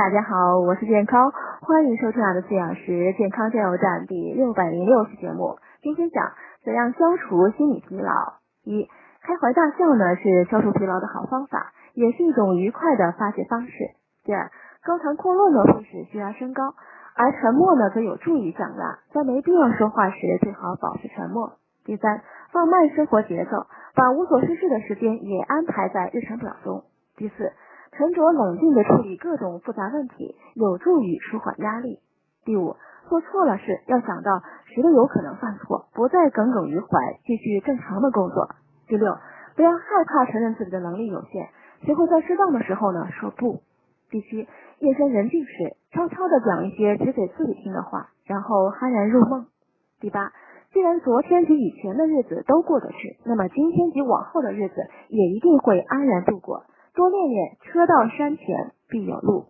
大家好，我是健康，欢迎收听我的饲养师健康加油站第六百零六期节目。今天讲怎样消除心理疲劳。一、开怀大笑呢是消除疲劳的好方法，也是一种愉快的发泄方式。第二，高谈阔论呢会使血压升高，而沉默呢则有助于降压，在没必要说话时最好保持沉默。第三，放慢生活节奏，把无所事事的时间也安排在日程表中。第四。沉着冷静的处理各种复杂问题，有助于舒缓压力。第五，做错了事要想到谁都有可能犯错，不再耿耿于怀，继续正常的工作。第六，不要害怕承认自己的能力有限，学会在适当的时候呢说不。第七，夜深人静时，悄悄的讲一些只给自己听的话，然后酣然入梦。第八，既然昨天及以前的日子都过得去，那么今天及往后的日子也一定会安然度过。多练练，车到山前必有路。